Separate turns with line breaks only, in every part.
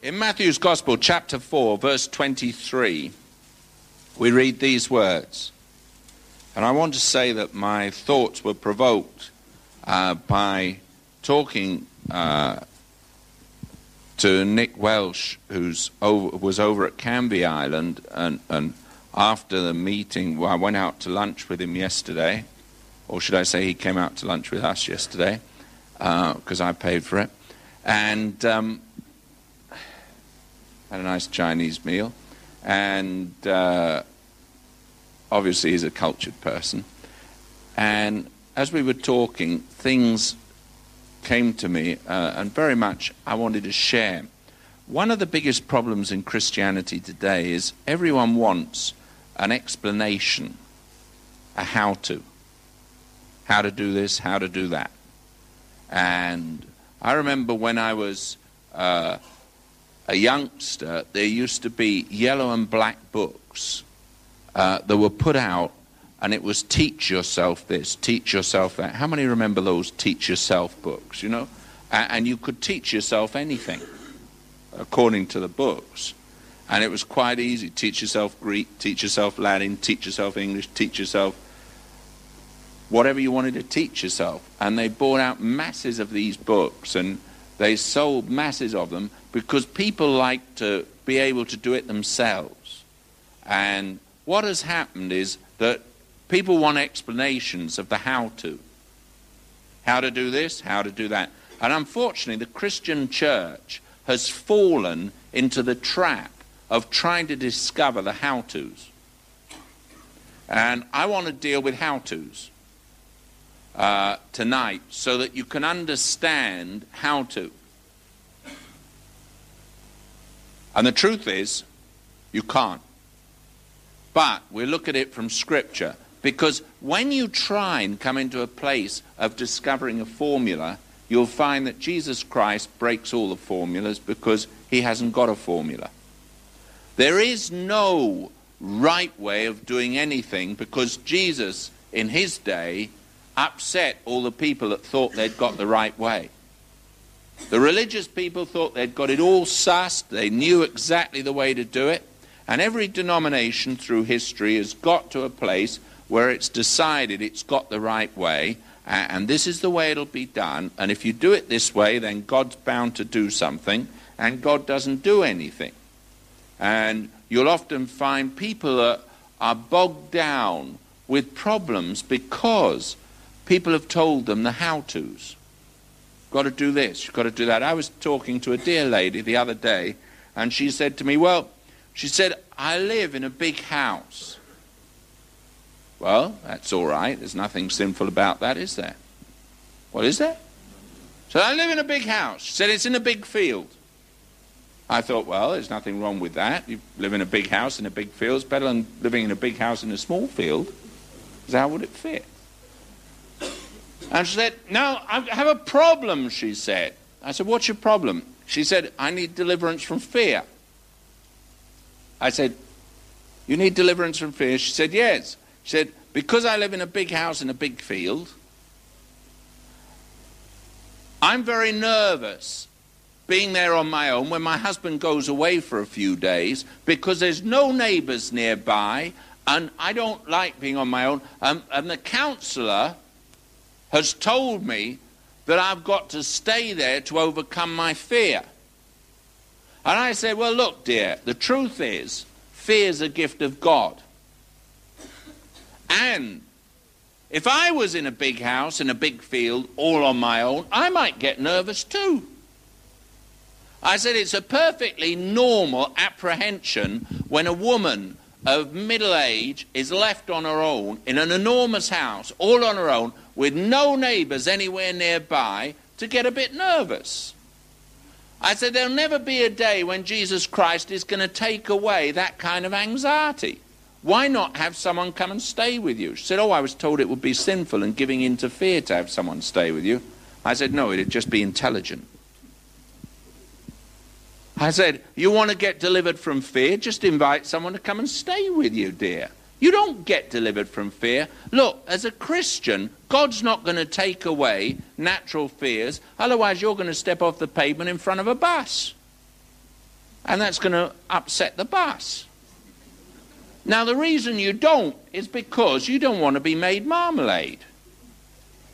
In Matthew's Gospel, chapter 4, verse 23, we read these words. And I want to say that my thoughts were provoked uh, by talking uh, to Nick Welsh, who was over at Canvey Island, and, and after the meeting, well, I went out to lunch with him yesterday, or should I say, he came out to lunch with us yesterday because uh, I paid for it, and um, had a nice Chinese meal, and uh, obviously he's a cultured person, and as we were talking, things came to me, uh, and very much I wanted to share. One of the biggest problems in Christianity today is everyone wants an explanation, a how to. How to do this, how to do that. And I remember when I was uh, a youngster, there used to be yellow and black books uh, that were put out, and it was teach yourself this, teach yourself that. How many remember those teach yourself books, you know? And, and you could teach yourself anything according to the books. And it was quite easy. Teach yourself Greek, teach yourself Latin, teach yourself English, teach yourself whatever you wanted to teach yourself. And they bought out masses of these books and they sold masses of them because people like to be able to do it themselves. And what has happened is that people want explanations of the how to. How to do this, how to do that. And unfortunately, the Christian church has fallen into the trap of trying to discover the how to's. And I want to deal with how to's uh, tonight so that you can understand how to. And the truth is, you can't. But we look at it from Scripture because when you try and come into a place of discovering a formula, you'll find that Jesus Christ breaks all the formulas because he hasn't got a formula. There is no right way of doing anything because Jesus, in his day, upset all the people that thought they'd got the right way. The religious people thought they'd got it all sussed, they knew exactly the way to do it, and every denomination through history has got to a place where it's decided it's got the right way, and this is the way it'll be done, and if you do it this way, then God's bound to do something, and God doesn't do anything. And you'll often find people that are bogged down with problems because people have told them the how to's. Got to do this, you've got to do that. I was talking to a dear lady the other day, and she said to me, Well, she said, I live in a big house. Well, that's all right. There's nothing sinful about that, is there? What is there? So I live in a big house. She said, It's in a big field. I thought, well, there's nothing wrong with that. You live in a big house in a big field. It's better than living in a big house in a small field. Because how would it fit? And she said, no, I have a problem, she said. I said, what's your problem? She said, I need deliverance from fear. I said, you need deliverance from fear? She said, yes. She said, because I live in a big house in a big field, I'm very nervous being there on my own when my husband goes away for a few days because there's no neighbors nearby and I don't like being on my own. Um, and the counselor has told me that I've got to stay there to overcome my fear. And I said, Well, look, dear, the truth is, fear is a gift of God. And if I was in a big house, in a big field, all on my own, I might get nervous too. I said it's a perfectly normal apprehension when a woman of middle age is left on her own in an enormous house, all on her own, with no neighbours anywhere nearby, to get a bit nervous. I said there'll never be a day when Jesus Christ is going to take away that kind of anxiety. Why not have someone come and stay with you? She said, Oh, I was told it would be sinful and giving in to fear to have someone stay with you. I said, No, it'd just be intelligent. I said, You want to get delivered from fear? Just invite someone to come and stay with you, dear. You don't get delivered from fear. Look, as a Christian, God's not going to take away natural fears, otherwise, you're going to step off the pavement in front of a bus. And that's going to upset the bus. Now, the reason you don't is because you don't want to be made marmalade.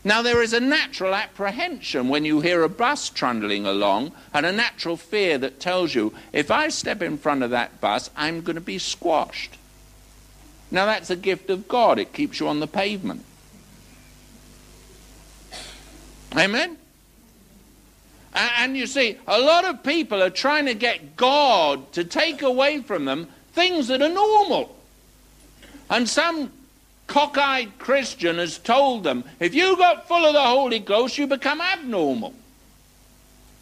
Now, there is a natural apprehension when you hear a bus trundling along, and a natural fear that tells you if I step in front of that bus, I'm going to be squashed. Now, that's a gift of God, it keeps you on the pavement. Amen? And you see, a lot of people are trying to get God to take away from them things that are normal. And some cockeyed Christian has told them if you got full of the Holy Ghost, you become abnormal.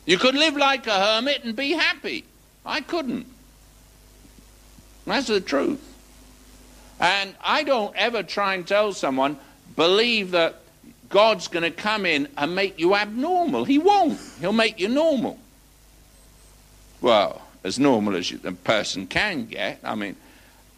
You could live like a hermit and be happy. I couldn't. That's the truth. And I don't ever try and tell someone, believe that God's going to come in and make you abnormal. He won't. He'll make you normal. Well, as normal as a person can get. I mean,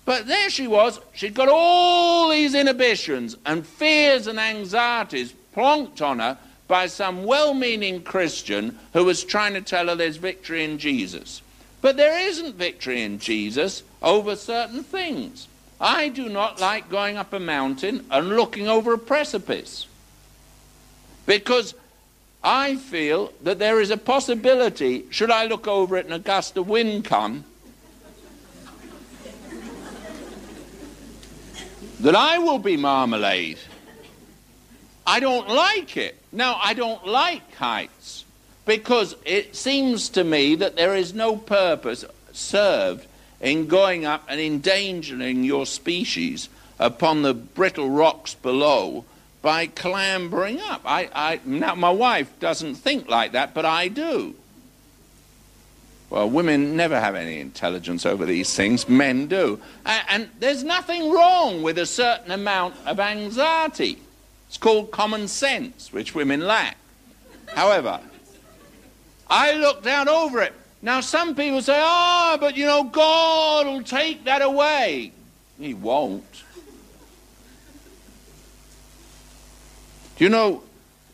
but there she was. She'd got all these inhibitions and fears and anxieties plonked on her by some well meaning Christian who was trying to tell her there's victory in Jesus. But there isn't victory in Jesus over certain things. I do not like going up a mountain and looking over a precipice because I feel that there is a possibility, should I look over it and a gust of wind come, that I will be marmalade. I don't like it. Now, I don't like heights because it seems to me that there is no purpose served in going up and endangering your species upon the brittle rocks below by clambering up. I, I, now, my wife doesn't think like that, but I do. Well, women never have any intelligence over these things, men do. And, and there's nothing wrong with a certain amount of anxiety. It's called common sense, which women lack. However, I looked out over it. Now, some people say, oh, but you know, God will take that away. He won't. Do you know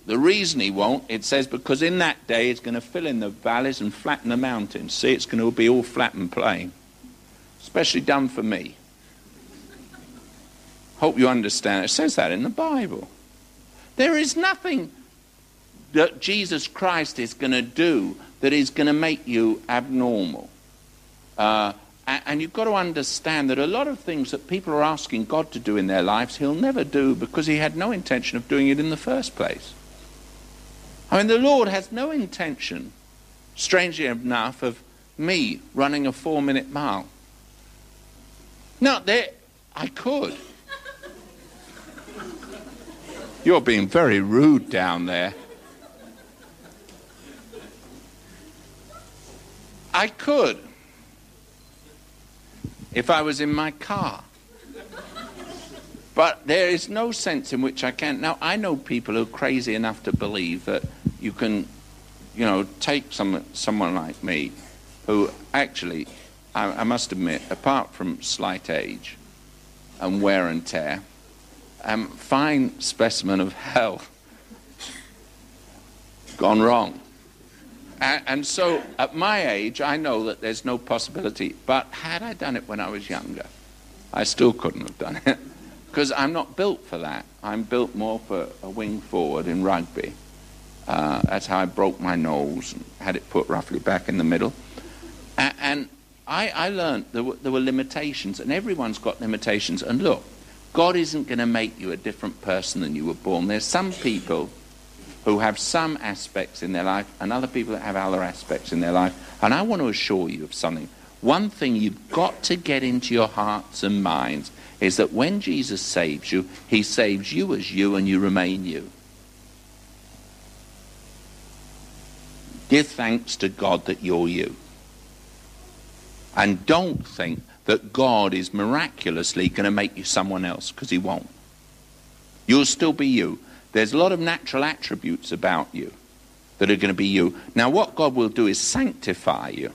the reason he won't, it says, because in that day it's going to fill in the valleys and flatten the mountains. See, it's going to be all flat and plain. Especially done for me. Hope you understand. It says that in the Bible. There is nothing that Jesus Christ is going to do that is going to make you abnormal. Uh, and you've got to understand that a lot of things that people are asking God to do in their lives, He'll never do because He had no intention of doing it in the first place. I mean, the Lord has no intention, strangely enough, of me running a four minute mile. Now, there, I could. You're being very rude down there. I could if I was in my car. But there is no sense in which I can. Now, I know people who are crazy enough to believe that you can, you know, take some, someone like me who actually, I, I must admit, apart from slight age and wear and tear, am fine specimen of hell gone wrong. And, and, so at my age, I know that there's no possibility. But had I done it when I was younger, I still couldn't have done it because I'm not built for that. I'm built more for a wing forward in rugby. Uh, that's how I broke my nose and had it put roughly back in the middle. And, and I, I, learned there were, there were limitations, and everyone's got limitations. And look, God isn't going to make you a different person than you were born. There's some people who have some aspects in their life and other people that have other aspects in their life. And I want to assure you of something. One thing you've got to get into your hearts and minds is that when Jesus saves you, he saves you as you and you remain you. Give thanks to God that you're you. And don't think that God is miraculously going to make you someone else, because he won't. You'll still be you. There's a lot of natural attributes about you that are going to be you. Now, what God will do is sanctify you.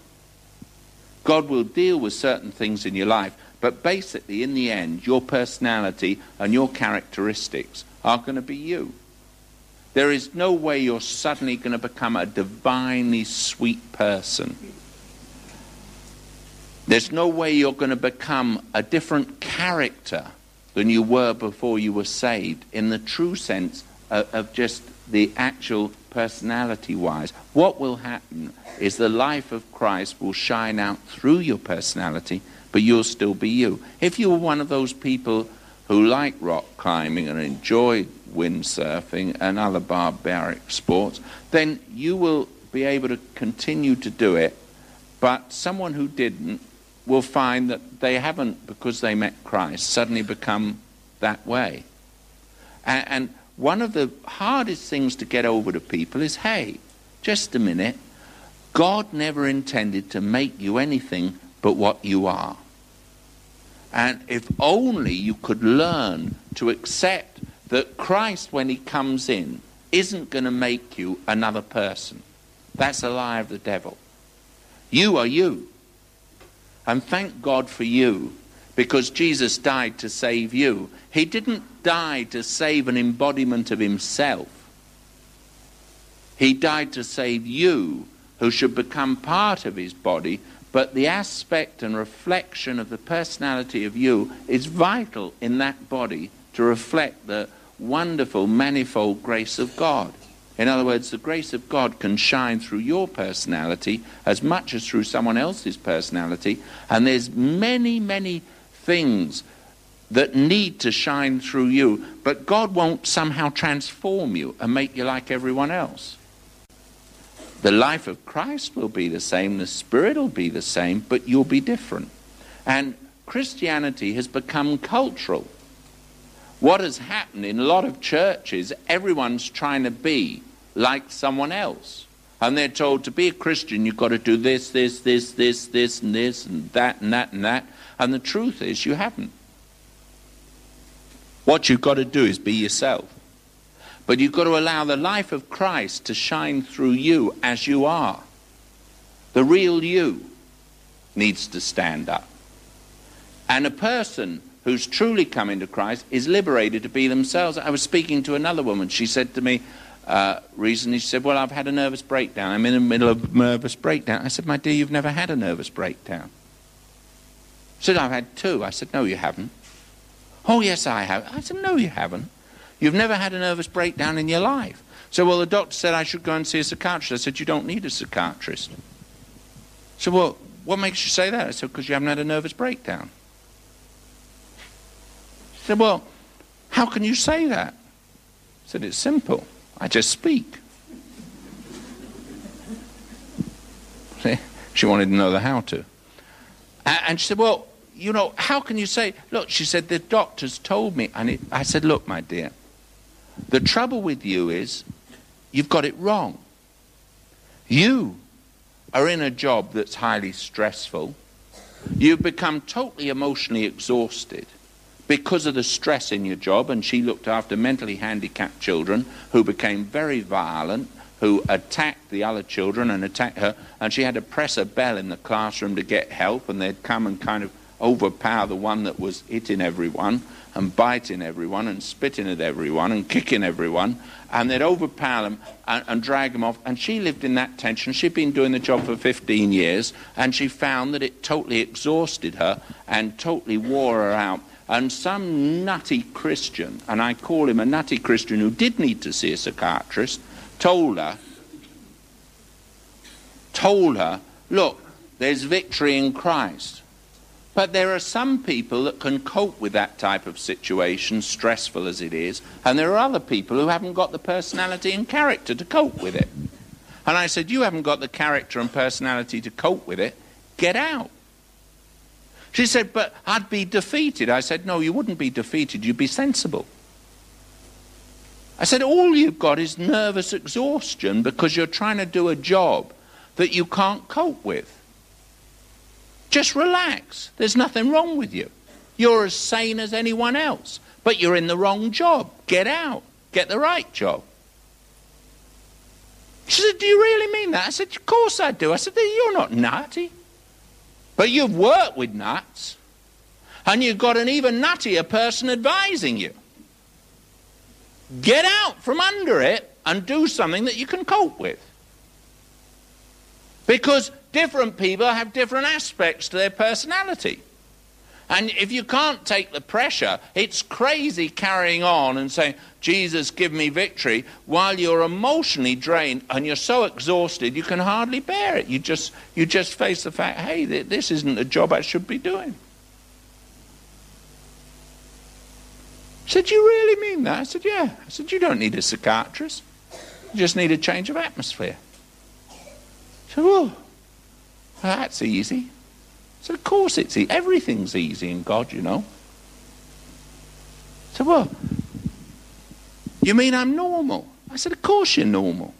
God will deal with certain things in your life, but basically, in the end, your personality and your characteristics are going to be you. There is no way you're suddenly going to become a divinely sweet person. There's no way you're going to become a different character than you were before you were saved in the true sense of, of just the actual personality wise. What will happen is the life of Christ will shine out through your personality, but you'll still be you. If you were one of those people who like rock climbing and enjoy windsurfing and other barbaric sports, then you will be able to continue to do it. But someone who didn't will find that they haven't, because they met Christ, suddenly become that way. And, and one of the hardest things to get over to people is hey, just a minute. God never intended to make you anything but what you are. And if only you could learn to accept that Christ, when he comes in, isn't going to make you another person. That's a lie of the devil. You are you. And thank God for you because Jesus died to save you. He didn't die to save an embodiment of himself. He died to save you, who should become part of his body, but the aspect and reflection of the personality of you is vital in that body to reflect the wonderful, manifold grace of God. In other words, the grace of God can shine through your personality as much as through someone else's personality. And there's many, many things that need to shine through you, but God won't somehow transform you and make you like everyone else. The life of Christ will be the same, the Spirit will be the same, but you'll be different. And Christianity has become cultural. What has happened in a lot of churches, everyone's trying to be like someone else. And they're told to be a Christian, you've got to do this, this, this, this, this, and this, and that, and that, and that. And the truth is, you haven't. What you've got to do is be yourself. But you've got to allow the life of Christ to shine through you as you are. The real you needs to stand up. And a person who's truly come into Christ is liberated to be themselves. I was speaking to another woman. She said to me uh, recently, she said, Well, I've had a nervous breakdown. I'm in the middle of a nervous breakdown. I said, My dear, you've never had a nervous breakdown. She said, I've had two. I said, No, you haven't. Oh, yes, I have. I said, No, you haven't. You've never had a nervous breakdown in your life. So, well, the doctor said I should go and see a psychiatrist. I said, You don't need a psychiatrist. So, well, what makes you say that? I said, Because you haven't had a nervous breakdown. She said, Well, how can you say that? I said, It's simple. I just speak. See? She wanted to know the how to. And she said, Well, you know, how can you say, look, she said, the doctors told me. And it, I said, Look, my dear, the trouble with you is you've got it wrong. You are in a job that's highly stressful. You've become totally emotionally exhausted because of the stress in your job, and she looked after mentally handicapped children who became very violent, who attacked the other children and attacked her, and she had to press a bell in the classroom to get help, and they'd come and kind of overpower the one that was hitting everyone and biting everyone and spitting at everyone and kicking everyone, and they'd overpower them and, and, drag them off. And she lived in that tension. She'd been doing the job for 15 years, and she found that it totally exhausted her and totally wore her out. And some nutty Christian, and I call him a nutty Christian who did need to see a psychiatrist, told her, told her, look, there's victory in Christ. But there are some people that can cope with that type of situation, stressful as it is, and there are other people who haven't got the personality and character to cope with it. And I said, You haven't got the character and personality to cope with it. Get out. She said, But I'd be defeated. I said, No, you wouldn't be defeated. You'd be sensible. I said, All you've got is nervous exhaustion because you're trying to do a job that you can't cope with. Just relax. There's nothing wrong with you. You're as sane as anyone else, but you're in the wrong job. Get out. Get the right job. She said, Do you really mean that? I said, Of course I do. I said, You're not nutty. But you've worked with nuts, and you've got an even nuttier person advising you. Get out from under it and do something that you can cope with. Because different people have different aspects to their personality. And if you can't take the pressure, it's crazy carrying on and saying, Jesus, give me victory, while you're emotionally drained and you're so exhausted you can hardly bear it. You just, you just face the fact, hey, this isn't the job I should be doing. I said, you really mean that? I said, yeah. I said, you don't need a psychiatrist. You just need a change of atmosphere. I said, well, that's easy. So of course it's easy. Everything's easy in God, you know. So well, you mean I'm normal? I said, of course you're normal.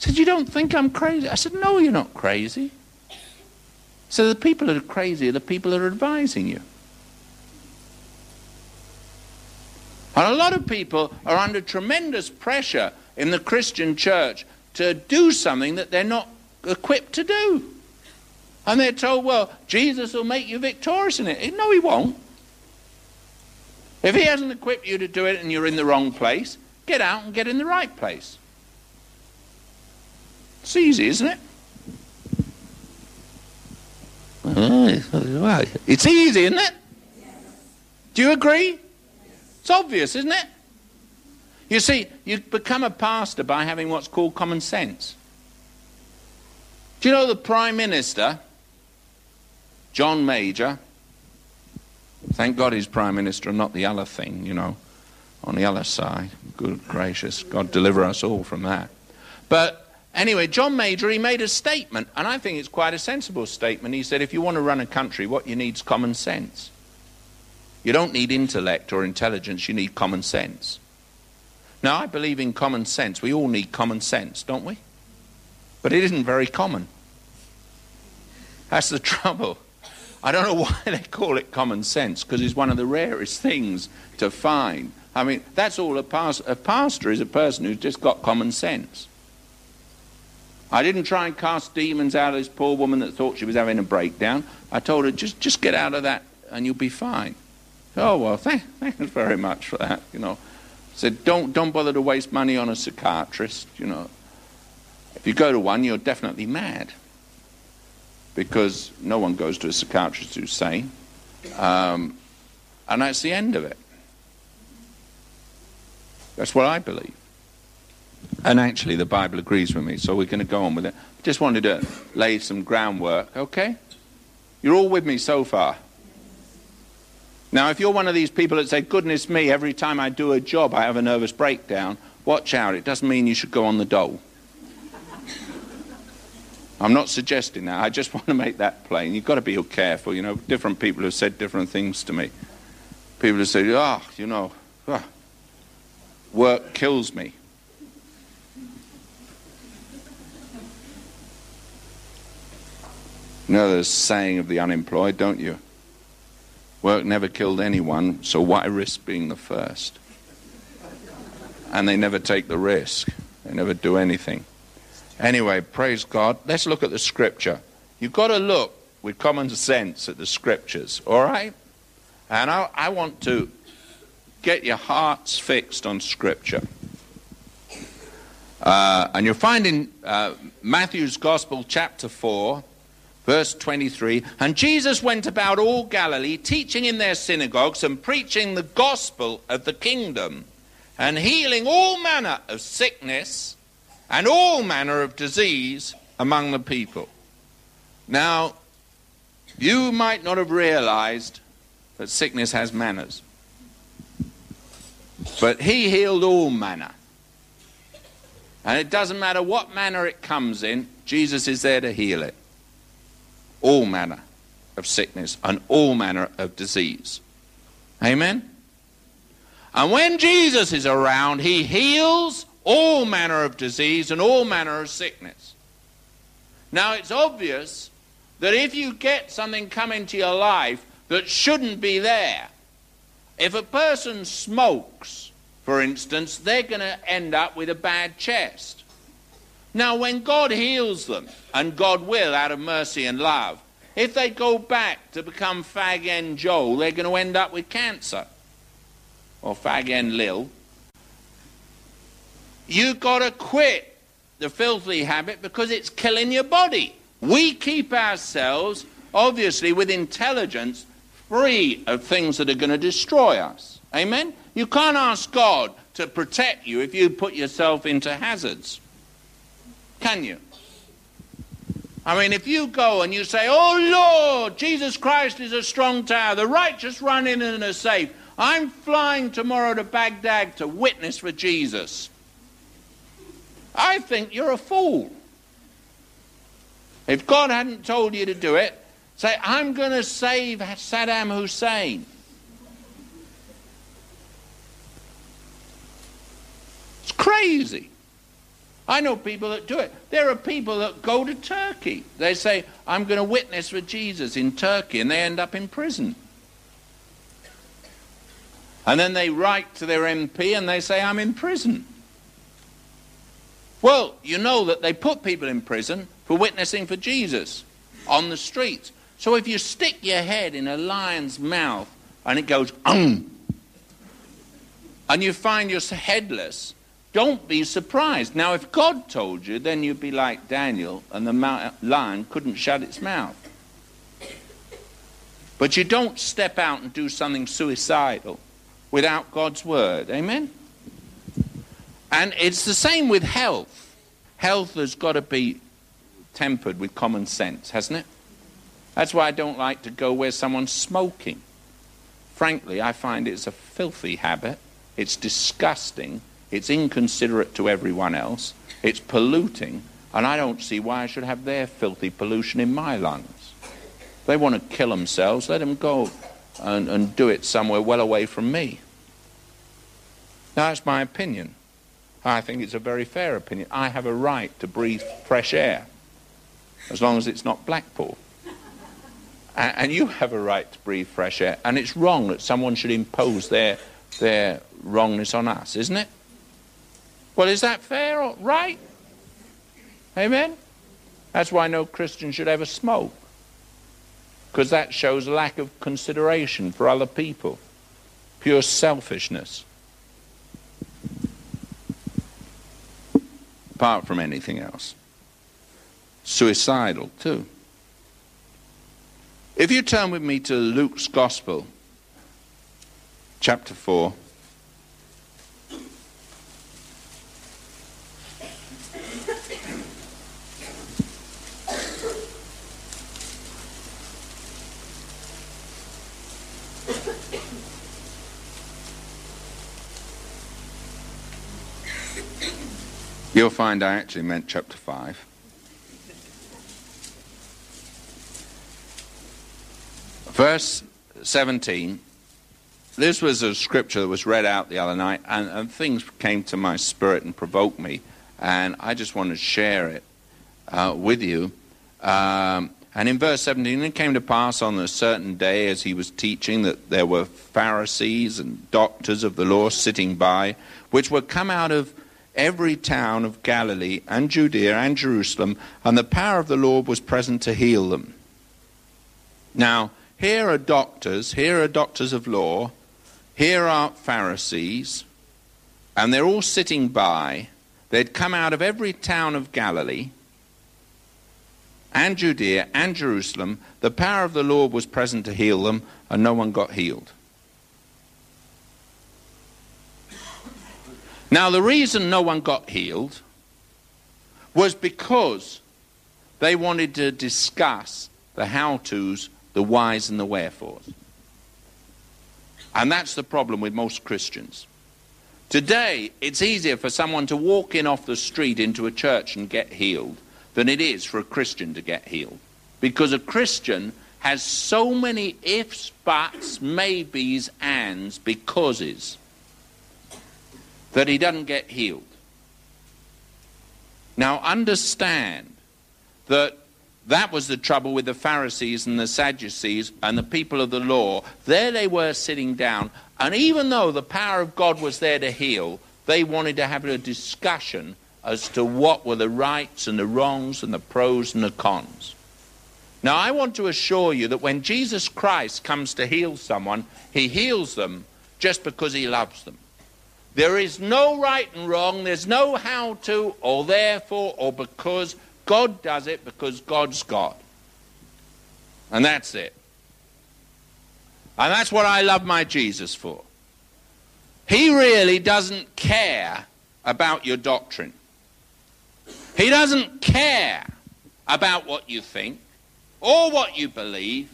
I said, you don't think I'm crazy? I said, no, you're not crazy. So the people that are crazy are the people that are advising you. And a lot of people are under tremendous pressure in the Christian church to do something that they're not equipped to do. And they're told, well, Jesus will make you victorious in it. Eh, no, he won't. If he hasn't equipped you to do it and you're in the wrong place, get out and get in the right place. It's easy, isn't it? It's easy, isn't it? Do you agree? It's obvious, isn't it? You see, you become a pastor by having what's called common sense. Do you know the Prime Minister John Major, thank God he's Prime Minister and not the other thing, you know, on the other side. Good gracious, God deliver us all from that. But anyway, John Major, he made a statement, and I think it's quite a sensible statement. He said, if you want to run a country, what you need is common sense. You don't need intellect or intelligence, you need common sense. Now, I believe in common sense. We all need common sense, don't we? But it isn't very common. That's the trouble. I don't know why they call it common sense, because it's one of the rarest things to find. I mean, that's all a, pastor, a pastor is a person who's just got common sense. I didn't try and cast demons out of this poor woman that thought she was having a breakdown. I told her, just, just get out of that and you'll be fine. Oh, well, thank, thanks very much for that, you know. I said, don't, don't bother to waste money on a psychiatrist, you know. If you go to one, you're definitely mad because no one goes to a psychiatrist who's sane. Um, and that's the end of it. That's what I believe. And actually, the Bible agrees with me, so we're going to go on with it. I just wanted to lay some groundwork, okay? You're all with me so far. Now, if you're one of these people that say, goodness me, every time I do a job I have a nervous breakdown, watch out. It doesn't mean you should go on the dole. I'm not suggesting that. I just want to make that plain. You've got to be careful. You know, different people have said different things to me. People have said, ah, oh, you know, ah, work kills me. You know the saying of the unemployed, don't you? Work never killed anyone, so why risk being the first? And they never take the risk. They never do anything. Anyway, praise God. Let's look at the scripture. You've got to look with common sense at the scriptures, all right? And I, I want to get your hearts fixed on scripture. Uh, and you'll find in uh, Matthew's Gospel, chapter 4, verse 23 And Jesus went about all Galilee, teaching in their synagogues and preaching the gospel of the kingdom, and healing all manner of sickness and all manner of disease among the people. Now, you might not have realized that sickness has manners, but he healed all manner. And it doesn't matter what manner it comes in, Jesus is there to heal it. All manner of sickness and all manner of disease. Amen? And when Jesus is around, he heals all manner of disease and all manner of sickness. Now, it's obvious that if you get something come into your life that shouldn't be there, if a person smokes, for instance, they're going to end up with a bad chest. Now, when God heals them, and God will out of mercy and love, if they go back to become Fag end Joel, they're going to end up with cancer. Or Fag end Lil. You got to quit the filthy habit because it's killing your body. We keep ourselves, obviously, with intelligence, free of things that are going to destroy us. Amen? You can't ask God to protect you if you put yourself into hazards. Can you? I mean, if you go and you say, Oh Lord, Jesus Christ is a strong tower, the righteous run in and are safe. I'm flying tomorrow to Baghdad to witness for Jesus. I think you're a fool. If God hadn't told you to do it, say, I'm going to save Saddam Hussein. It's crazy. I know people that do it. There are people that go to Turkey. They say, I'm going to witness for Jesus in Turkey, and they end up in prison. And then they write to their MP and they say, I'm in prison. Well, you know that they put people in prison for witnessing for Jesus on the streets. So if you stick your head in a lion's mouth and it goes, um, and you find you're headless, don't be surprised. Now, if God told you, then you'd be like Daniel and the lion couldn't shut its mouth. But you don't step out and do something suicidal without God's word. Amen? And it's the same with health. Health has got to be tempered with common sense, hasn't it? That's why I don't like to go where someone's smoking. Frankly, I find it's a filthy habit. It's disgusting. It's inconsiderate to everyone else. It's polluting. And I don't see why I should have their filthy pollution in my lungs. they want to kill themselves, let them go and, and do it somewhere well away from me. Now, that's my opinion. I think it's a very fair opinion. I have a right to breathe fresh air, as long as it's not Blackpool. And, you have a right to breathe fresh air. And it's wrong that someone should impose their, their wrongness on us, isn't it? Well, is that fair or right? Amen? That's why no Christian should ever smoke because that shows a lack of consideration for other people, pure selfishness. Apart from anything else. Suicidal, too. If you turn with me to Luke's Gospel, chapter 4. You'll find I actually meant chapter 5. Verse 17. This was a scripture that was read out the other night, and, and things came to my spirit and provoked me, and I just want to share it uh, with you. Um, and in verse 17, it came to pass on a certain day as he was teaching that there were Pharisees and doctors of the law sitting by, which were come out of every town of Galilee and Judea and Jerusalem, and the power of the Lord was present to heal them. Now, here are doctors, here are doctors of law, here are Pharisees, and they're all sitting by. They'd come out of every town of Galilee and Judea and Jerusalem. The power of the Lord was present to heal them, and no one got healed. Now, the reason no one got healed was because they wanted to discuss the how to's, the whys, and the wherefores. And that's the problem with most Christians. Today, it's easier for someone to walk in off the street into a church and get healed than it is for a Christian to get healed. Because a Christian has so many ifs, buts, maybes, ands, becauses that he doesn't get healed. Now, understand that that was the trouble with the Pharisees and the Sadducees and the people of the law. There they were sitting down, and even though the power of God was there to heal, they wanted to have a discussion as to what were the rights and the wrongs and the pros and the cons. Now, I want to assure you that when Jesus Christ comes to heal someone, he heals them just because he loves them. There is no right and wrong. There's no how to, or therefore, or because. God does it because God's God. And that's it. And that's what I love my Jesus for. He really doesn't care about your doctrine. He doesn't care about what you think or what you believe.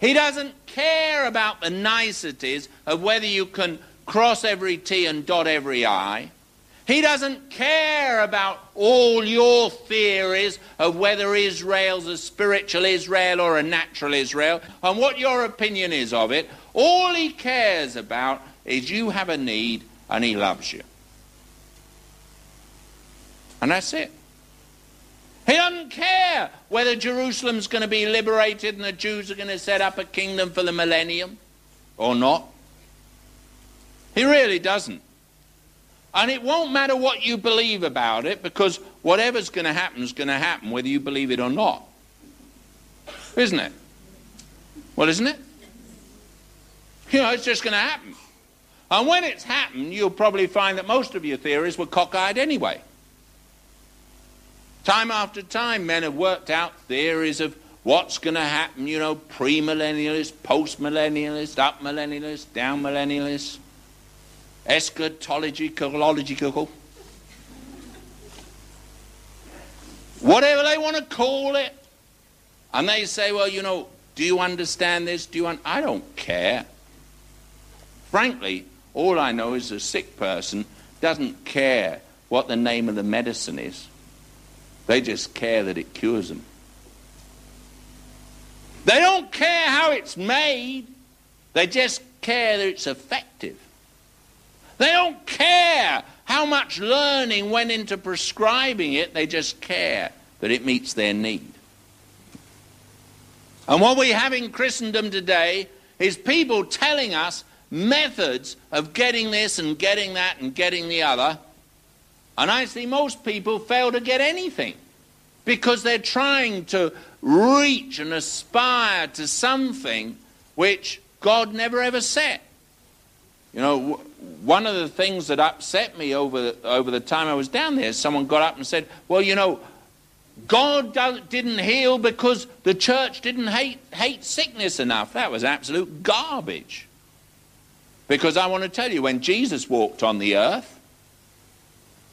He doesn't care about the niceties of whether you can cross every T and dot every I. He doesn't care about all your theories of whether Israel's a spiritual Israel or a natural Israel and what your opinion is of it. All he cares about is you have a need and he loves you. And that's it. He doesn't care whether Jerusalem's going to be liberated and the Jews are going to set up a kingdom for the millennium or not. He really doesn't. And it won't matter what you believe about it because whatever's going to happen is going to happen whether you believe it or not. Isn't it? Well, isn't it? You know, it's just going to happen. And when it's happened, you'll probably find that most of your theories were cockeyed anyway. Time after time, men have worked out theories of what's going to happen, you know, premillennialist, postmillennialist, up millennialist, down millennialist eschatological, whatever they want to call it. And they say, well, you know, do you understand this? Do you un-? I don't care. Frankly, all I know is a sick person doesn't care what the name of the medicine is. They just care that it cures them. They don't care how it's made. They just care that it's effective. They don't care how much learning went into prescribing it, they just care that it meets their need. And what we have in Christendom today is people telling us methods of getting this and getting that and getting the other. And I see most people fail to get anything because they're trying to reach and aspire to something which God never ever set. You know, one of the things that upset me over, over the time I was down there, someone got up and said, Well, you know, God didn't heal because the church didn't hate, hate sickness enough. That was absolute garbage. Because I want to tell you, when Jesus walked on the earth,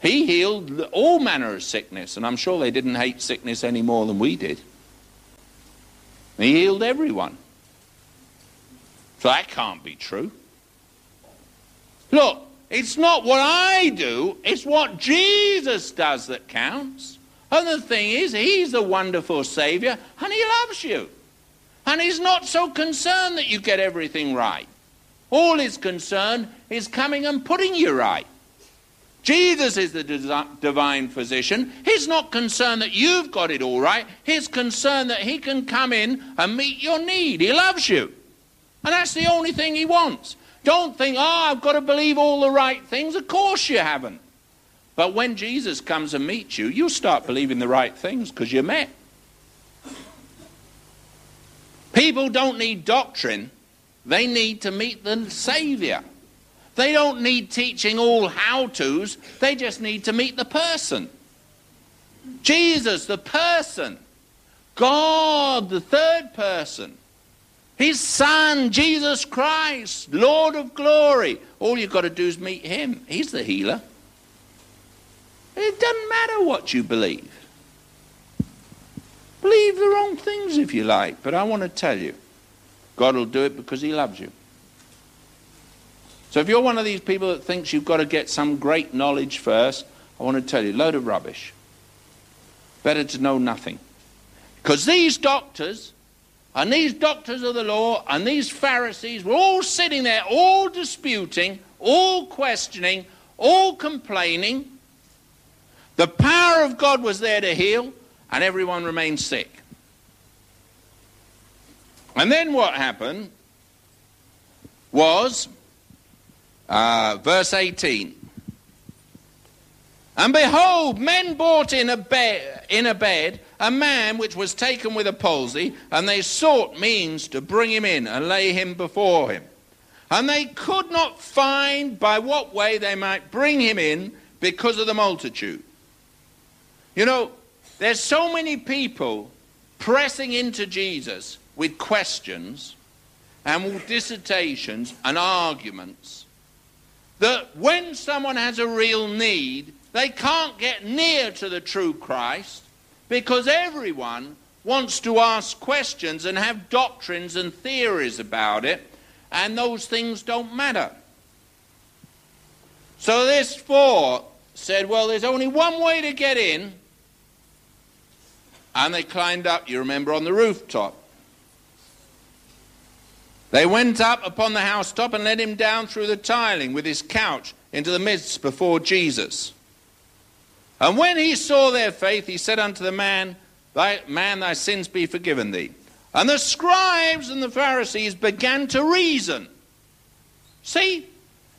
he healed all manner of sickness, and I'm sure they didn't hate sickness any more than we did. He healed everyone. So that can't be true. Look, it's not what I do, it's what Jesus does that counts. And the thing is, He's a wonderful Savior and He loves you. And He's not so concerned that you get everything right. All He's concerned is coming and putting you right. Jesus is the divine physician. He's not concerned that you've got it all right. He's concerned that He can come in and meet your need. He loves you. And that's the only thing He wants. Don't think, oh, I've got to believe all the right things. Of course you haven't. But when Jesus comes and meets you, you'll start believing the right things because you're met. People don't need doctrine, they need to meet the Savior. They don't need teaching all how to's, they just need to meet the person. Jesus, the person. God, the third person. His Son, Jesus Christ, Lord of glory. All you've got to do is meet Him. He's the healer. It doesn't matter what you believe. Believe the wrong things if you like, but I want to tell you, God will do it because He loves you. So if you're one of these people that thinks you've got to get some great knowledge first, I want to tell you, load of rubbish. Better to know nothing. Because these doctors and these doctors of the law and these Pharisees were all sitting there, all disputing, all questioning, all complaining. The power of God was there to heal, and everyone remained sick. And then what happened was, uh, verse 18. And behold, men brought in a bed, in a bed a man which was taken with a palsy, and they sought means to bring him in and lay him before him. And they could not find by what way they might bring him in because of the multitude. You know, there's so many people pressing into Jesus with questions and dissertations and arguments that when someone has a real need, they can't get near to the true Christ because everyone wants to ask questions and have doctrines and theories about it, and those things don't matter. So this four said, Well, there's only one way to get in. And they climbed up, you remember, on the rooftop. They went up upon the housetop and led him down through the tiling with his couch into the midst before Jesus. And when he saw their faith, he said unto the man, thy, Man, thy sins be forgiven thee. And the scribes and the Pharisees began to reason. See,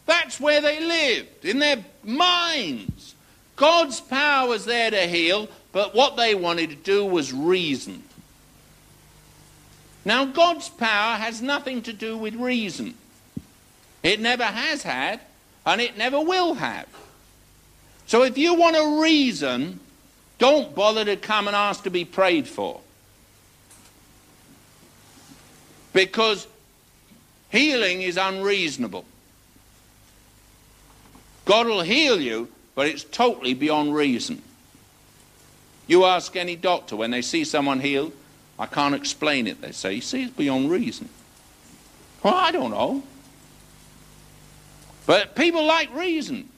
that's where they lived, in their minds. God's power was there to heal, but what they wanted to do was reason. Now, God's power has nothing to do with reason. It never has had, and it never will have. So if you want a reason, don't bother to come and ask to be prayed for. Because healing is unreasonable. God will heal you, but it's totally beyond reason. You ask any doctor when they see someone healed, I can't explain it, they say. You see, it's beyond reason. Well, I don't know. But people like reason.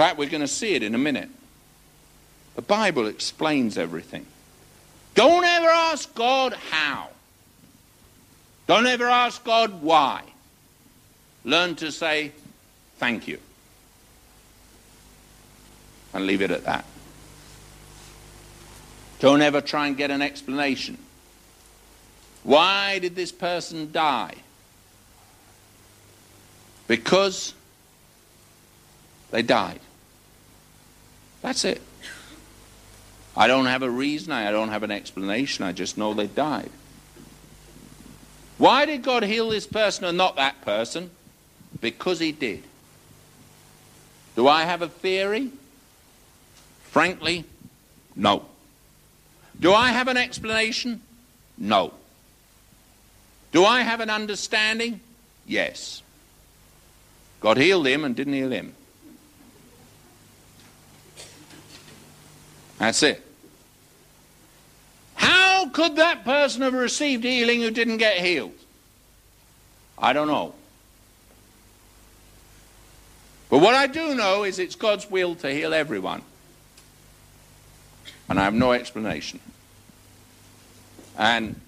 Fact, we're going to see it in a minute. The Bible explains everything. Don't ever ask God how. Don't ever ask God why. Learn to say thank you. And leave it at that. Don't ever try and get an explanation. Why did this person die? Because they died. That's it. I don't have a reason, I don't have an explanation, I just know they died. Why did God heal this person and not that person? Because he did. Do I have a theory? Frankly, no. Do I have an explanation? No. Do I have an understanding? Yes. God healed him and didn't heal him. That's it. How could that person have received healing who didn't get healed? I don't know. But what I do know is it's God's will to heal everyone. And I have no explanation. And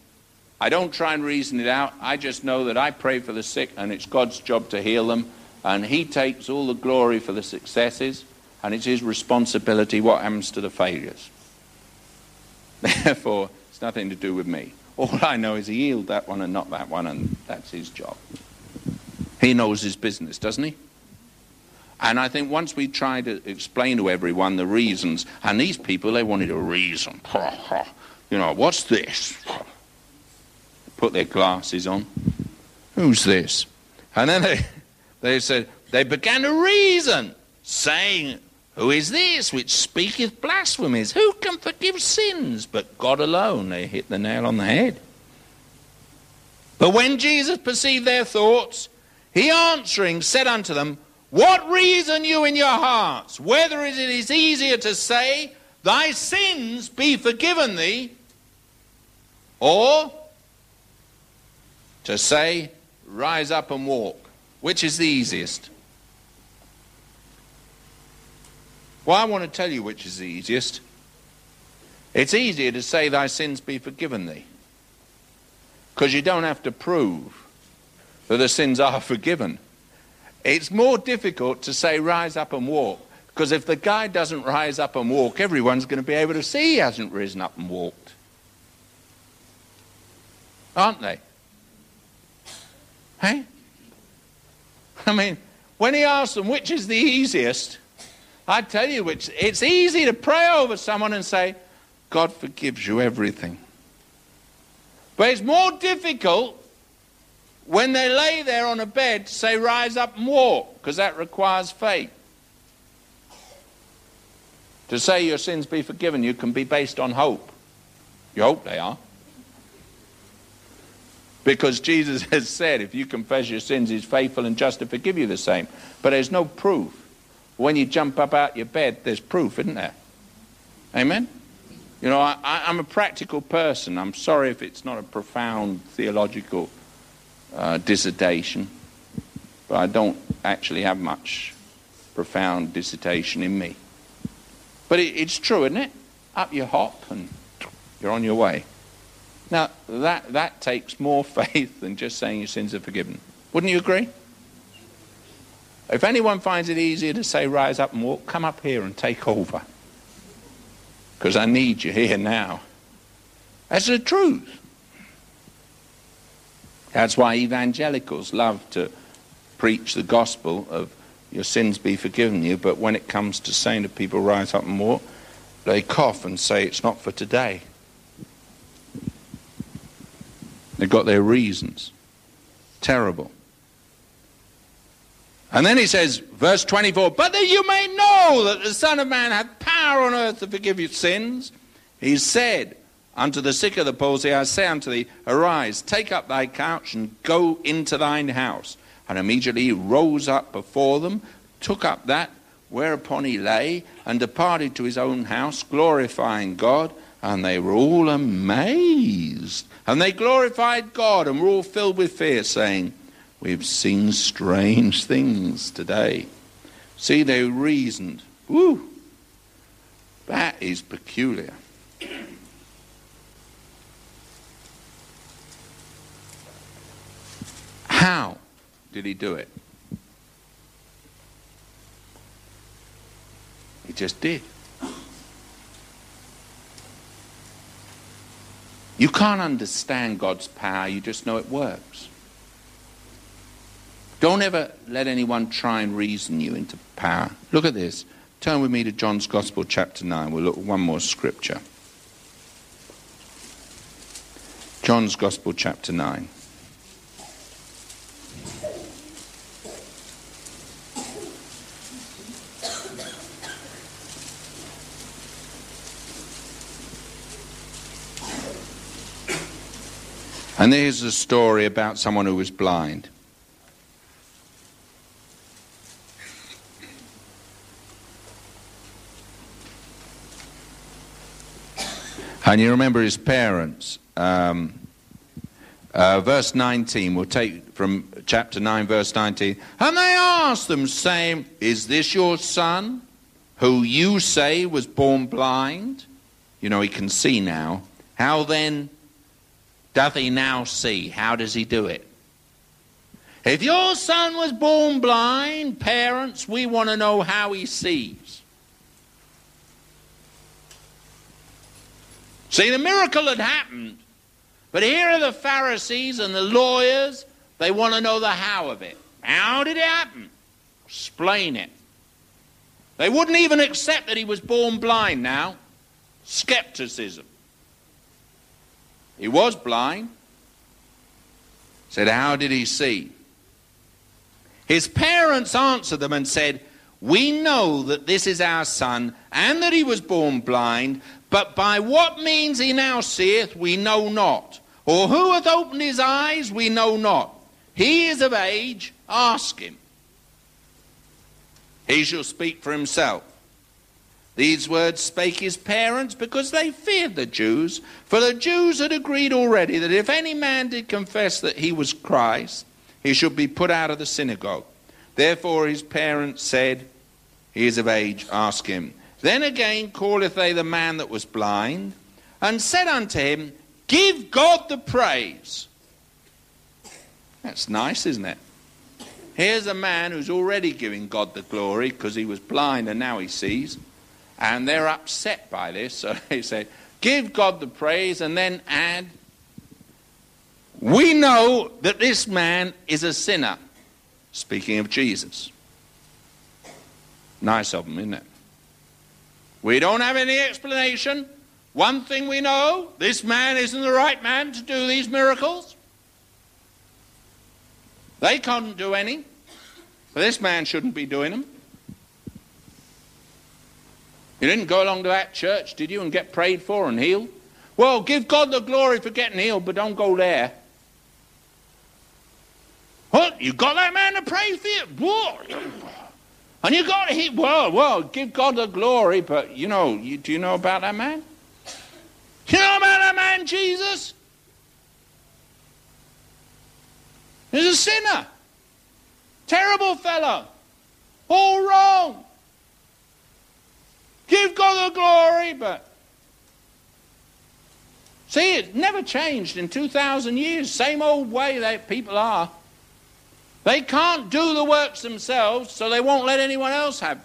I don't try and reason it out. I just know that I pray for the sick and it's God's job to heal them. And He takes all the glory for the successes and it's His responsibility what happens to the failures. Therefore, it's nothing to do with me. All I know is He healed that one and not that one, and that's His job. He knows His business, doesn't He? And I think once we try to explain to everyone the reasons, and these people, they wanted a reason. You know, what's this? Put their glasses on. Who's this? And then they, they said, they began to reason, saying, Who is this which speaketh blasphemies? Who can forgive sins but God alone? They hit the nail on the head. But when Jesus perceived their thoughts, he answering said unto them, What reason you in your hearts? Whether it is easier to say, Thy sins be forgiven thee, or to say, rise up and walk. Which is the easiest? Well, I want to tell you which is the easiest. It's easier to say, Thy sins be forgiven thee. Because you don't have to prove that the sins are forgiven. It's more difficult to say, Rise up and walk. Because if the guy doesn't rise up and walk, everyone's going to be able to see he hasn't risen up and walked aren't they? Hey? I mean, when he asks them which is the easiest, I tell you which. It's easy to pray over someone and say, God forgives you everything. But it's more difficult when they lay there on a bed to say, rise up and walk, because that requires faith. To say your sins be forgiven you can be based on hope. You hope they are. Because Jesus has said, if you confess your sins, he's faithful and just to forgive you the same. But there's no proof. When you jump up out your bed, there's proof, isn't there? Amen? You know, I, am a practical person. I'm sorry if it's not a profound theological uh, dissertation, but I don't actually have much profound dissertation in me. But it, it's true, isn't it? Up you hop and you're on your way. Now, that, that takes more faith than just saying your sins are forgiven. Wouldn't you agree? If anyone finds it easier to say rise up and walk, come up here and take over because I need you here now. That's the truth. That's why evangelicals love to preach the gospel of your sins be forgiven you, but when it comes to saying to people, rise up and walk, they cough and say it's not for today. They've got their reasons. Terrible. And then he says, verse 24, But that you may know that the Son of Man hath power on earth to forgive your sins, he said unto the sick of the palsy, I say unto thee, Arise, take up thy couch, and go into thine house. And immediately he rose up before them, took up that whereupon he lay, and departed to his own house, glorifying God. And they were all amazed. And they glorified God, and were all filled with fear, saying, We've seen strange things today. See, they reasoned. Woo! That is peculiar. How did he do it? He just did. You can't understand God's power, you just know it works. Don't ever let anyone try and reason you into power. Look at this. Turn with me to John's Gospel, chapter 9. We'll look at one more scripture. John's Gospel, chapter 9. And there's a story about someone who was blind. And you remember his parents. Um, uh, verse 19, we'll take from chapter 9, verse 19. And they asked them, saying, Is this your son, who you say was born blind? You know, he can see now. How then doth he now see? How does he do it? If your son was born blind, parents, we want to know how he sees. See, the miracle had happened, but here are the Pharisees and the lawyers. They want to know the how of it. How did it happen? Explain it. They wouldn't even accept that he was born blind now. Skepticism. He was blind. Said, How did he see? His parents answered them and said, We know that this is our son, and that he was born blind, but by what means he now seeth, we know not. Or who hath opened his eyes, we know not. He is of age, ask him. He shall speak for himself. These words spake his parents because they feared the Jews, for the Jews had agreed already that if any man did confess that he was Christ, he should be put out of the synagogue. Therefore his parents said, He is of age, ask him. Then again calleth they the man that was blind, and said unto him, Give God the praise. That's nice, isn't it? Here's a man who's already giving God the glory because he was blind and now he sees. And they're upset by this. So they say, Give God the praise, and then add, We know that this man is a sinner. Speaking of Jesus. Nice of them, isn't it? We don't have any explanation. One thing we know this man isn't the right man to do these miracles. They can't do any. But this man shouldn't be doing them. You didn't go along to that church, did you, and get prayed for and healed? Well, give God the glory for getting healed, but don't go there. What? You got that man to pray for you? What? And you got to, he well, well, give God the glory, but you know, you, do you know about that man? You know about that man, Jesus? He's a sinner. Terrible fellow. All wrong. Give God the glory, but. See, it never changed in 2,000 years. Same old way that people are. They can't do the works themselves, so they won't let anyone else have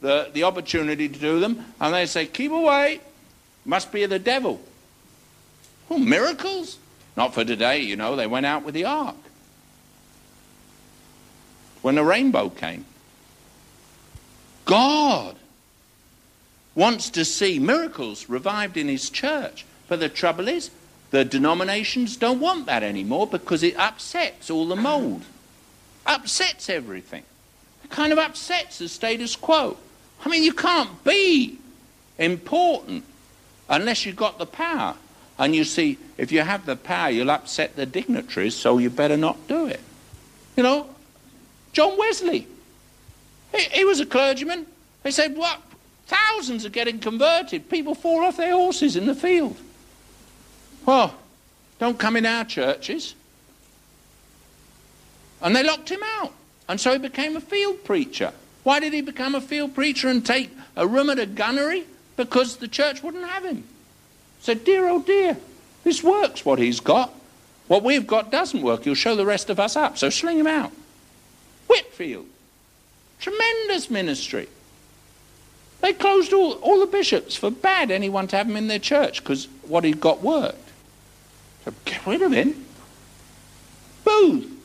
the, the opportunity to do them. And they say, keep away. Must be the devil. Oh, miracles? Not for today, you know. They went out with the ark when the rainbow came. God wants to see miracles revived in his church. But the trouble is, the denominations don't want that anymore because it upsets all the mold, upsets everything. It kind of upsets the status quo. I mean, you can't be important unless you've got the power. And you see, if you have the power, you'll upset the dignitaries, so you better not do it. You know, John Wesley. He, he was a clergyman. They said, what? Thousands are getting converted. People fall off their horses in the field. Well, don't come in our churches. And they locked him out. And so he became a field preacher. Why did he become a field preacher and take a room at a gunnery? Because the church wouldn't have him. Said, dear, oh dear, this works what he's got. What we've got doesn't work. He'll show the rest of us up. So sling him out. Whitefield. Tremendous ministry. They closed all, all the bishops, forbade anyone to have him in their church because what he'd got worked. So get rid of him. Booth.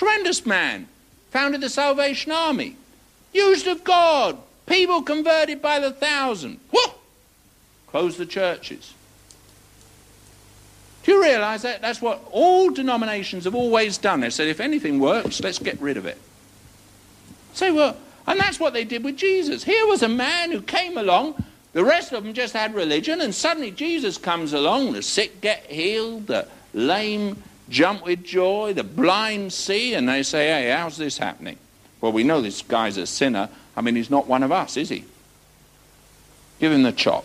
Tremendous man. Founded the Salvation Army. Used of God. People converted by the thousand. Whoa! Closed the churches. Do you realize that? That's what all denominations have always done. They said, if anything works, let's get rid of it. Say, well, and that's what they did with Jesus. Here was a man who came along, the rest of them just had religion, and suddenly Jesus comes along, the sick get healed, the lame jump with joy, the blind see, and they say, hey, how's this happening? Well, we know this guy's a sinner. I mean, he's not one of us, is he? Give him the chop.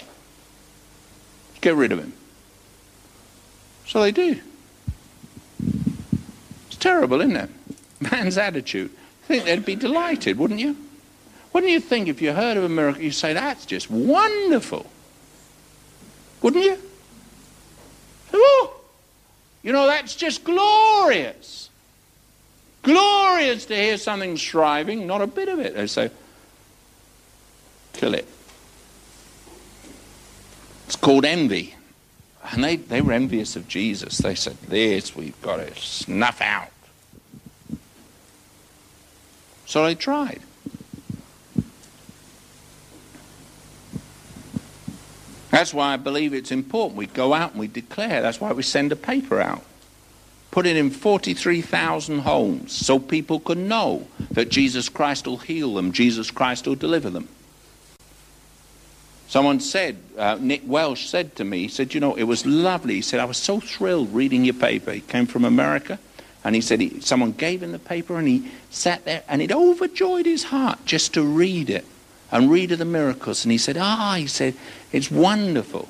Get rid of him. So they do. It's terrible, isn't it? Man's attitude. I think they'd be delighted, wouldn't you? Wouldn't you think if you heard of a miracle, you'd say, that's just wonderful? Wouldn't you? Oh, you know, that's just glorious. Glorious to hear something striving, not a bit of it. They say, kill it. It's called envy. And they, they were envious of Jesus. They said, This we've got to snuff out. So they tried. That's why I believe it's important. We go out and we declare. That's why we send a paper out. Put it in 43,000 homes so people can know that Jesus Christ will heal them, Jesus Christ will deliver them. Someone said, uh, Nick Welsh said to me, he said, you know, it was lovely. He said, I was so thrilled reading your paper. He came from America. And he said, he, someone gave him the paper and he sat there and it overjoyed his heart just to read it and read of the miracles. And he said, ah, he said, it's wonderful.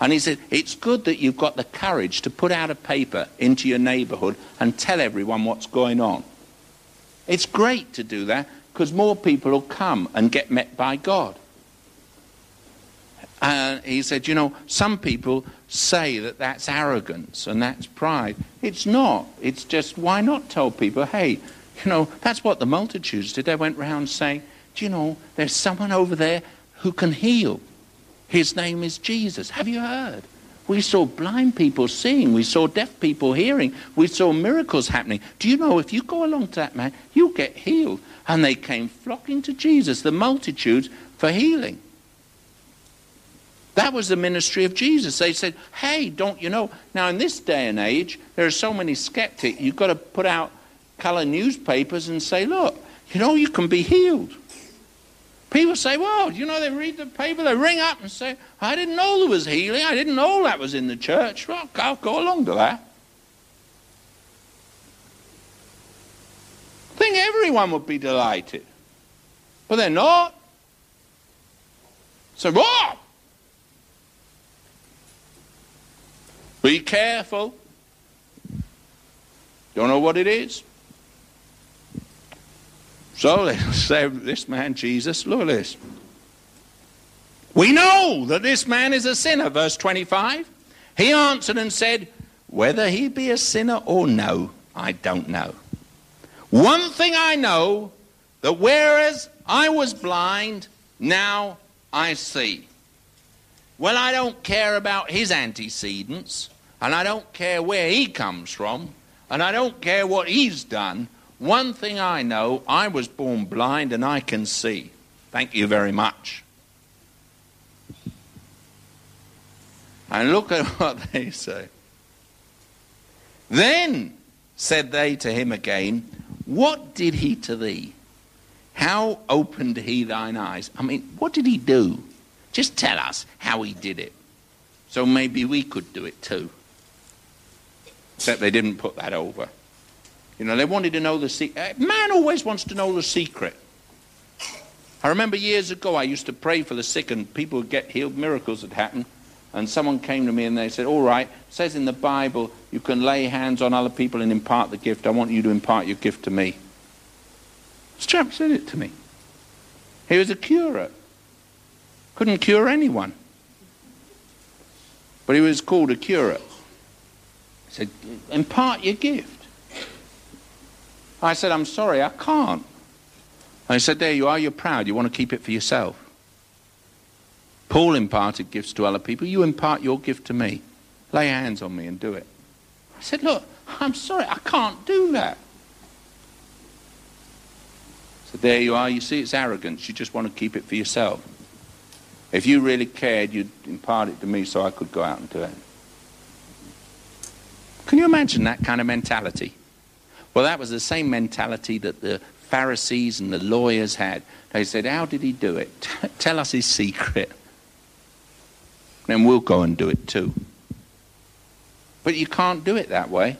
And he said, it's good that you've got the courage to put out a paper into your neighborhood and tell everyone what's going on. It's great to do that because more people will come and get met by God. And he said, you know, some people say that that's arrogance and that's pride. It's not. It's just, why not tell people, hey, you know, that's what the multitudes did. They went round saying, do you know, there's someone over there who can heal. His name is Jesus. Have you heard? We saw blind people seeing. We saw deaf people hearing. We saw miracles happening. Do you know if you go along to that man, you'll get healed? And they came flocking to Jesus, the multitudes, for healing. That was the ministry of Jesus. They said, hey, don't you know? Now, in this day and age, there are so many skeptics, you've got to put out color newspapers and say, look, you know, you can be healed. People say, well, you know, they read the paper, they ring up and say, I didn't know there was healing. I didn't know that was in the church. Well, I'll go along to that. I think everyone would be delighted. But they're not. So, what? Be careful. Don't know what it is. So they say, This man, Jesus, look at this. We know that this man is a sinner, verse 25. He answered and said, Whether he be a sinner or no, I don't know. One thing I know, that whereas I was blind, now I see. Well, I don't care about his antecedents, and I don't care where he comes from, and I don't care what he's done. One thing I know I was born blind and I can see. Thank you very much. And look at what they say. Then said they to him again, What did he to thee? How opened he thine eyes? I mean, what did he do? Just tell us how he did it. So maybe we could do it too. Except they didn't put that over. You know, they wanted to know the secret. Uh, man always wants to know the secret. I remember years ago I used to pray for the sick and people would get healed, miracles would happen. And someone came to me and they said, All right, it says in the Bible you can lay hands on other people and impart the gift. I want you to impart your gift to me. This chap said it to me. He was a curate. Couldn't cure anyone. But he was called a curate. He said, Impart your gift. I said, I'm sorry, I can't. And he said, There you are, you're proud, you want to keep it for yourself. Paul imparted gifts to other people, you impart your gift to me. Lay hands on me and do it. I said, Look, I'm sorry, I can't do that. So there you are, you see, it's arrogance. You just want to keep it for yourself. If you really cared, you'd impart it to me so I could go out and do it. Can you imagine that kind of mentality? Well, that was the same mentality that the Pharisees and the lawyers had. They said, How did he do it? Tell us his secret. Then we'll go and do it too. But you can't do it that way.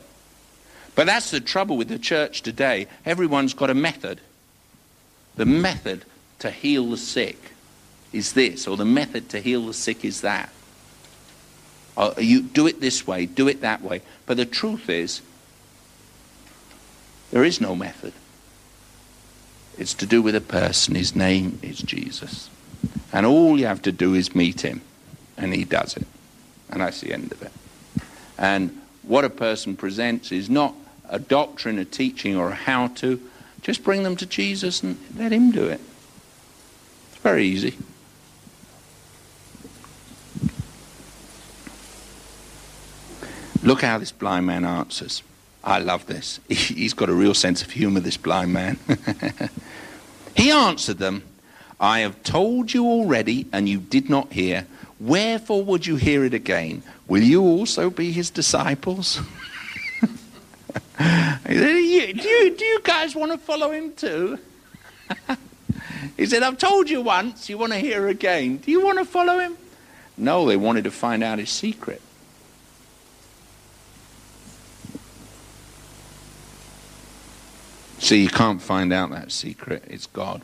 But that's the trouble with the church today. Everyone's got a method. The method to heal the sick is this, or the method to heal the sick is that. Or you do it this way, do it that way. But the truth is, there is no method. It's to do with a person. His name is Jesus. And all you have to do is meet him. And he does it. And that's the end of it. And what a person presents is not a doctrine, a teaching, or a how to. Just bring them to Jesus and let him do it. It's very easy. Look how this blind man answers. I love this. He's got a real sense of humor, this blind man. he answered them, I have told you already, and you did not hear. Wherefore would you hear it again? Will you also be his disciples? do you, do you guys want to follow him too? he said, I've told you once, you want to hear again. Do you want to follow him? No, they wanted to find out his secret. See, you can't find out that secret. It's God.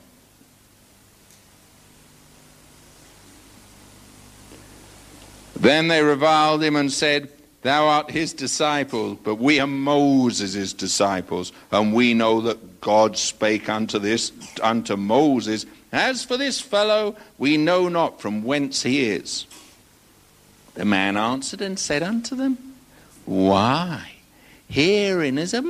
Then they reviled him and said, Thou art his disciple, but we are Moses' disciples, and we know that God spake unto this unto Moses. As for this fellow, we know not from whence he is. The man answered and said unto them, Why? Herein is a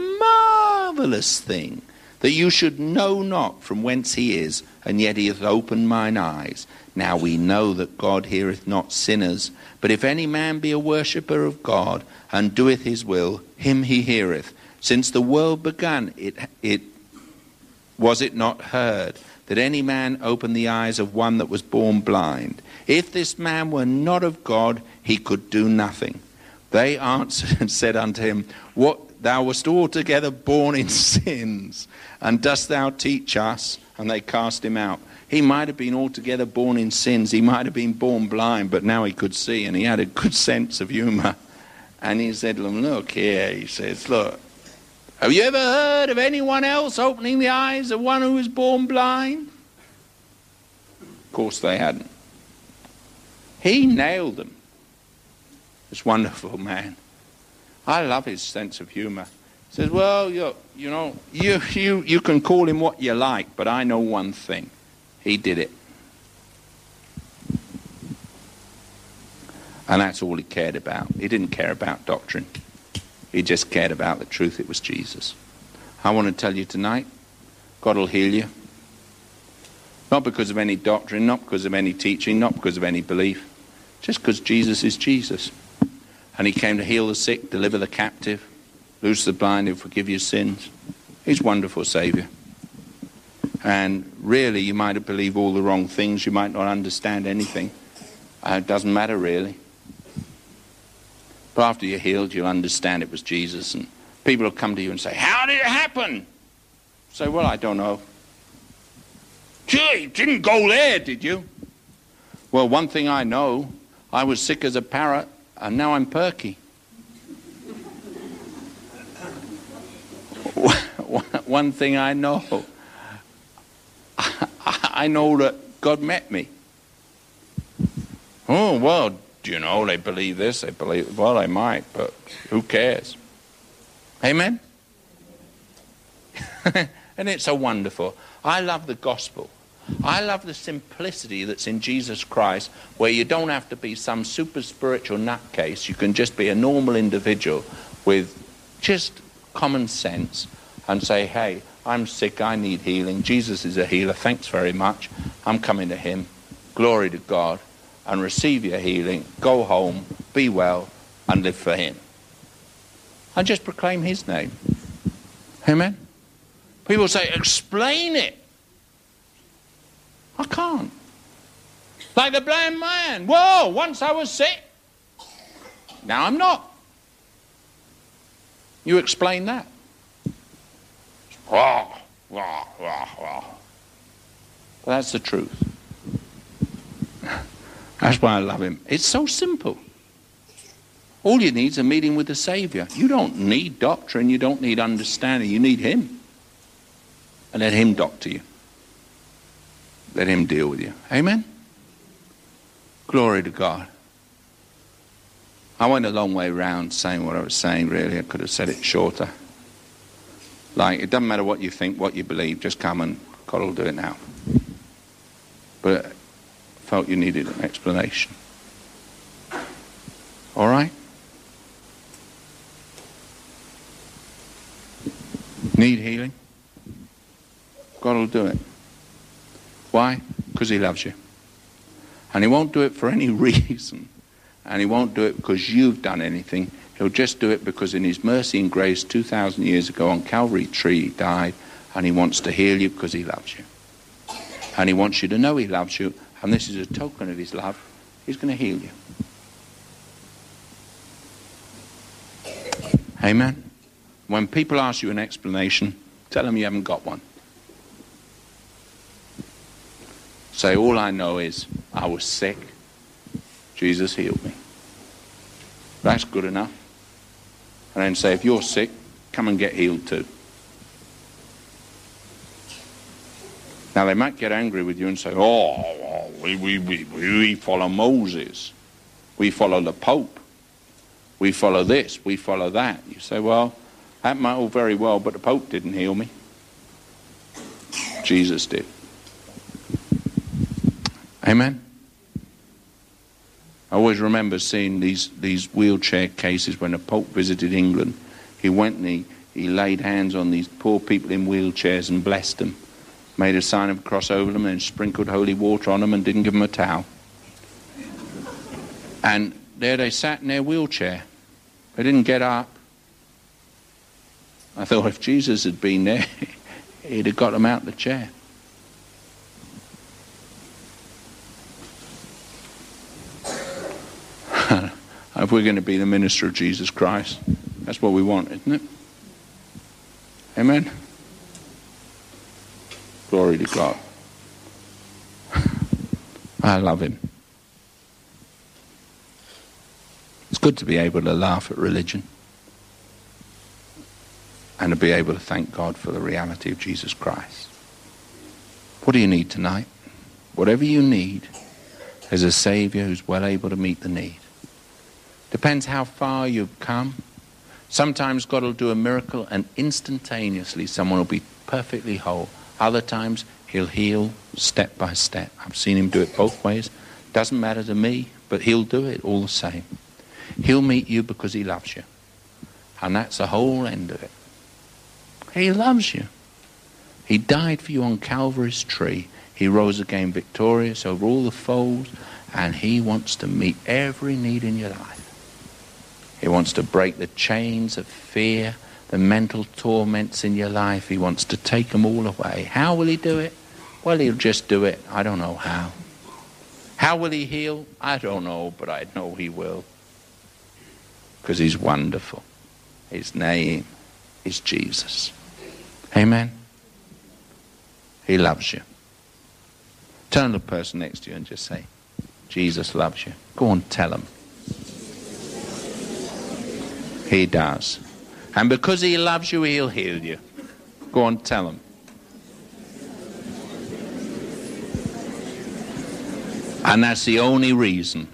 marvelous thing, that you should know not from whence he is, and yet he hath opened mine eyes. Now we know that God heareth not sinners, but if any man be a worshipper of God, and doeth his will, him he heareth. Since the world began, it, it was it not heard that any man opened the eyes of one that was born blind? If this man were not of God, he could do nothing. They answered and said unto him, What thou wast altogether born in sins, and dost thou teach us? And they cast him out. He might have been altogether born in sins. He might have been born blind, but now he could see, and he had a good sense of humor. And he said to them, Look here, he says, Look, have you ever heard of anyone else opening the eyes of one who was born blind? Of course they hadn't. He nailed them. This wonderful man. I love his sense of humor. He says, Well, you, you know, you, you, you can call him what you like, but I know one thing. He did it. And that's all he cared about. He didn't care about doctrine. He just cared about the truth. It was Jesus. I want to tell you tonight, God will heal you. Not because of any doctrine, not because of any teaching, not because of any belief. Just because Jesus is Jesus. And he came to heal the sick, deliver the captive, loose the blind, and forgive your sins. He's a wonderful Savior. And really, you might believe all the wrong things. You might not understand anything. Uh, it doesn't matter, really. But after you're healed, you'll understand it was Jesus. And people will come to you and say, How did it happen? Say, Well, I don't know. Gee, you didn't go there, did you? Well, one thing I know I was sick as a parrot, and now I'm perky. one thing I know I know that God met me. Oh, well, do you know, they believe this, they believe, well, they might, but who cares? Amen? and it's so wonderful. I love the gospel. I love the simplicity that's in Jesus Christ, where you don't have to be some super spiritual nutcase. You can just be a normal individual with just common sense and say, hey, I'm sick, I need healing. Jesus is a healer. Thanks very much. I'm coming to him. Glory to God and receive your healing, go home, be well, and live for Him. And just proclaim His name. Amen? People say, explain it. I can't. Like the blind man. Whoa, once I was sick. Now I'm not. You explain that. Wah, wah, wah, wah. But that's the truth. That's why I love him. It's so simple. All you need is a meeting with the Savior. You don't need doctrine, you don't need understanding, you need him. And let him doctor you. Let him deal with you. Amen? Glory to God. I went a long way round saying what I was saying, really. I could have said it shorter. Like, it doesn't matter what you think, what you believe, just come and God will do it now. But felt you needed an explanation. All right? Need healing? God will do it. Why? Because He loves you. And He won't do it for any reason. And He won't do it because you've done anything. He'll just do it because in His mercy and grace 2,000 years ago on Calvary tree He died and He wants to heal you because He loves you. And He wants you to know He loves you and this is a token of his love, he's going to heal you. Amen. When people ask you an explanation, tell them you haven't got one. Say, all I know is I was sick, Jesus healed me. That's good enough. And then say, if you're sick, come and get healed too. Now, they might get angry with you and say, oh, we, we, we, we follow Moses. We follow the Pope. We follow this. We follow that. You say, well, that might all very well, but the Pope didn't heal me. Jesus did. Amen. I always remember seeing these, these wheelchair cases when the Pope visited England. He went and he, he laid hands on these poor people in wheelchairs and blessed them made a sign of a cross over them and sprinkled holy water on them and didn't give them a towel. And there they sat in their wheelchair. They didn't get up. I thought if Jesus had been there, he'd have got them out of the chair. If we're going to be the minister of Jesus Christ, that's what we want, isn't it? Amen? Glory to God. I love him. It's good to be able to laugh at religion and to be able to thank God for the reality of Jesus Christ. What do you need tonight? Whatever you need, there's a Savior who's well able to meet the need. Depends how far you've come. Sometimes God will do a miracle and instantaneously someone will be perfectly whole. Other times he'll heal step by step. I've seen him do it both ways. Doesn't matter to me, but he'll do it all the same. He'll meet you because he loves you. And that's the whole end of it. He loves you. He died for you on Calvary's tree. He rose again victorious over all the foes, and he wants to meet every need in your life. He wants to break the chains of fear, the mental torments in your life. He wants to take them all away. How will he do it? Well, he'll just do it. I don't know how. How will he heal? I don't know, but I know he will. Because he's wonderful. His name is Jesus. Amen. He loves you. Turn to the person next to you and just say, Jesus loves you. Go on, tell him. He does. And because he loves you, he'll heal you. Go on, tell him. And that's the only reason.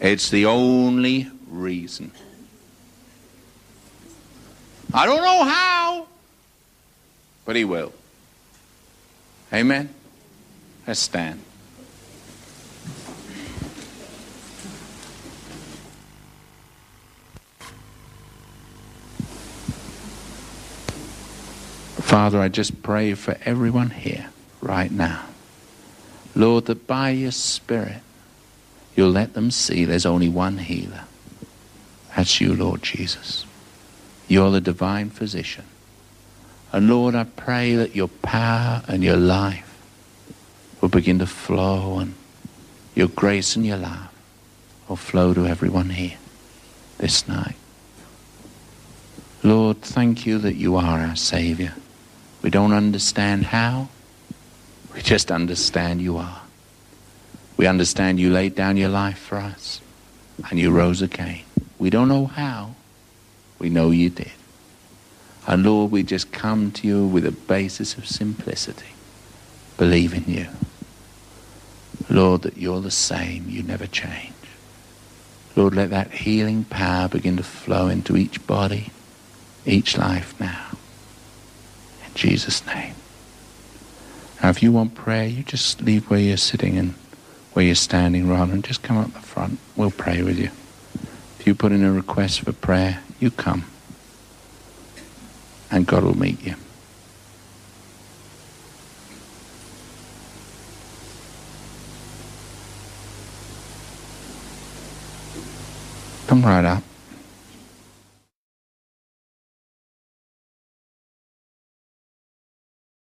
It's the only reason. I don't know how, but he will. Amen? Let's stand. Father, I just pray for everyone here right now. Lord, that by your Spirit, you'll let them see there's only one healer. That's you, Lord Jesus. You're the divine physician. And Lord, I pray that your power and your life will begin to flow and your grace and your love will flow to everyone here this night. Lord, thank you that you are our Savior. We don't understand how. We just understand you are. We understand you laid down your life for us and you rose again. We don't know how. We know you did. And Lord, we just come to you with a basis of simplicity, believe in you. Lord, that you're the same, you never change. Lord, let that healing power begin to flow into each body, each life now. Jesus' name. Now, if you want prayer, you just leave where you're sitting and where you're standing rather and just come up the front. We'll pray with you. If you put in a request for prayer, you come. And God will meet you. Come right up.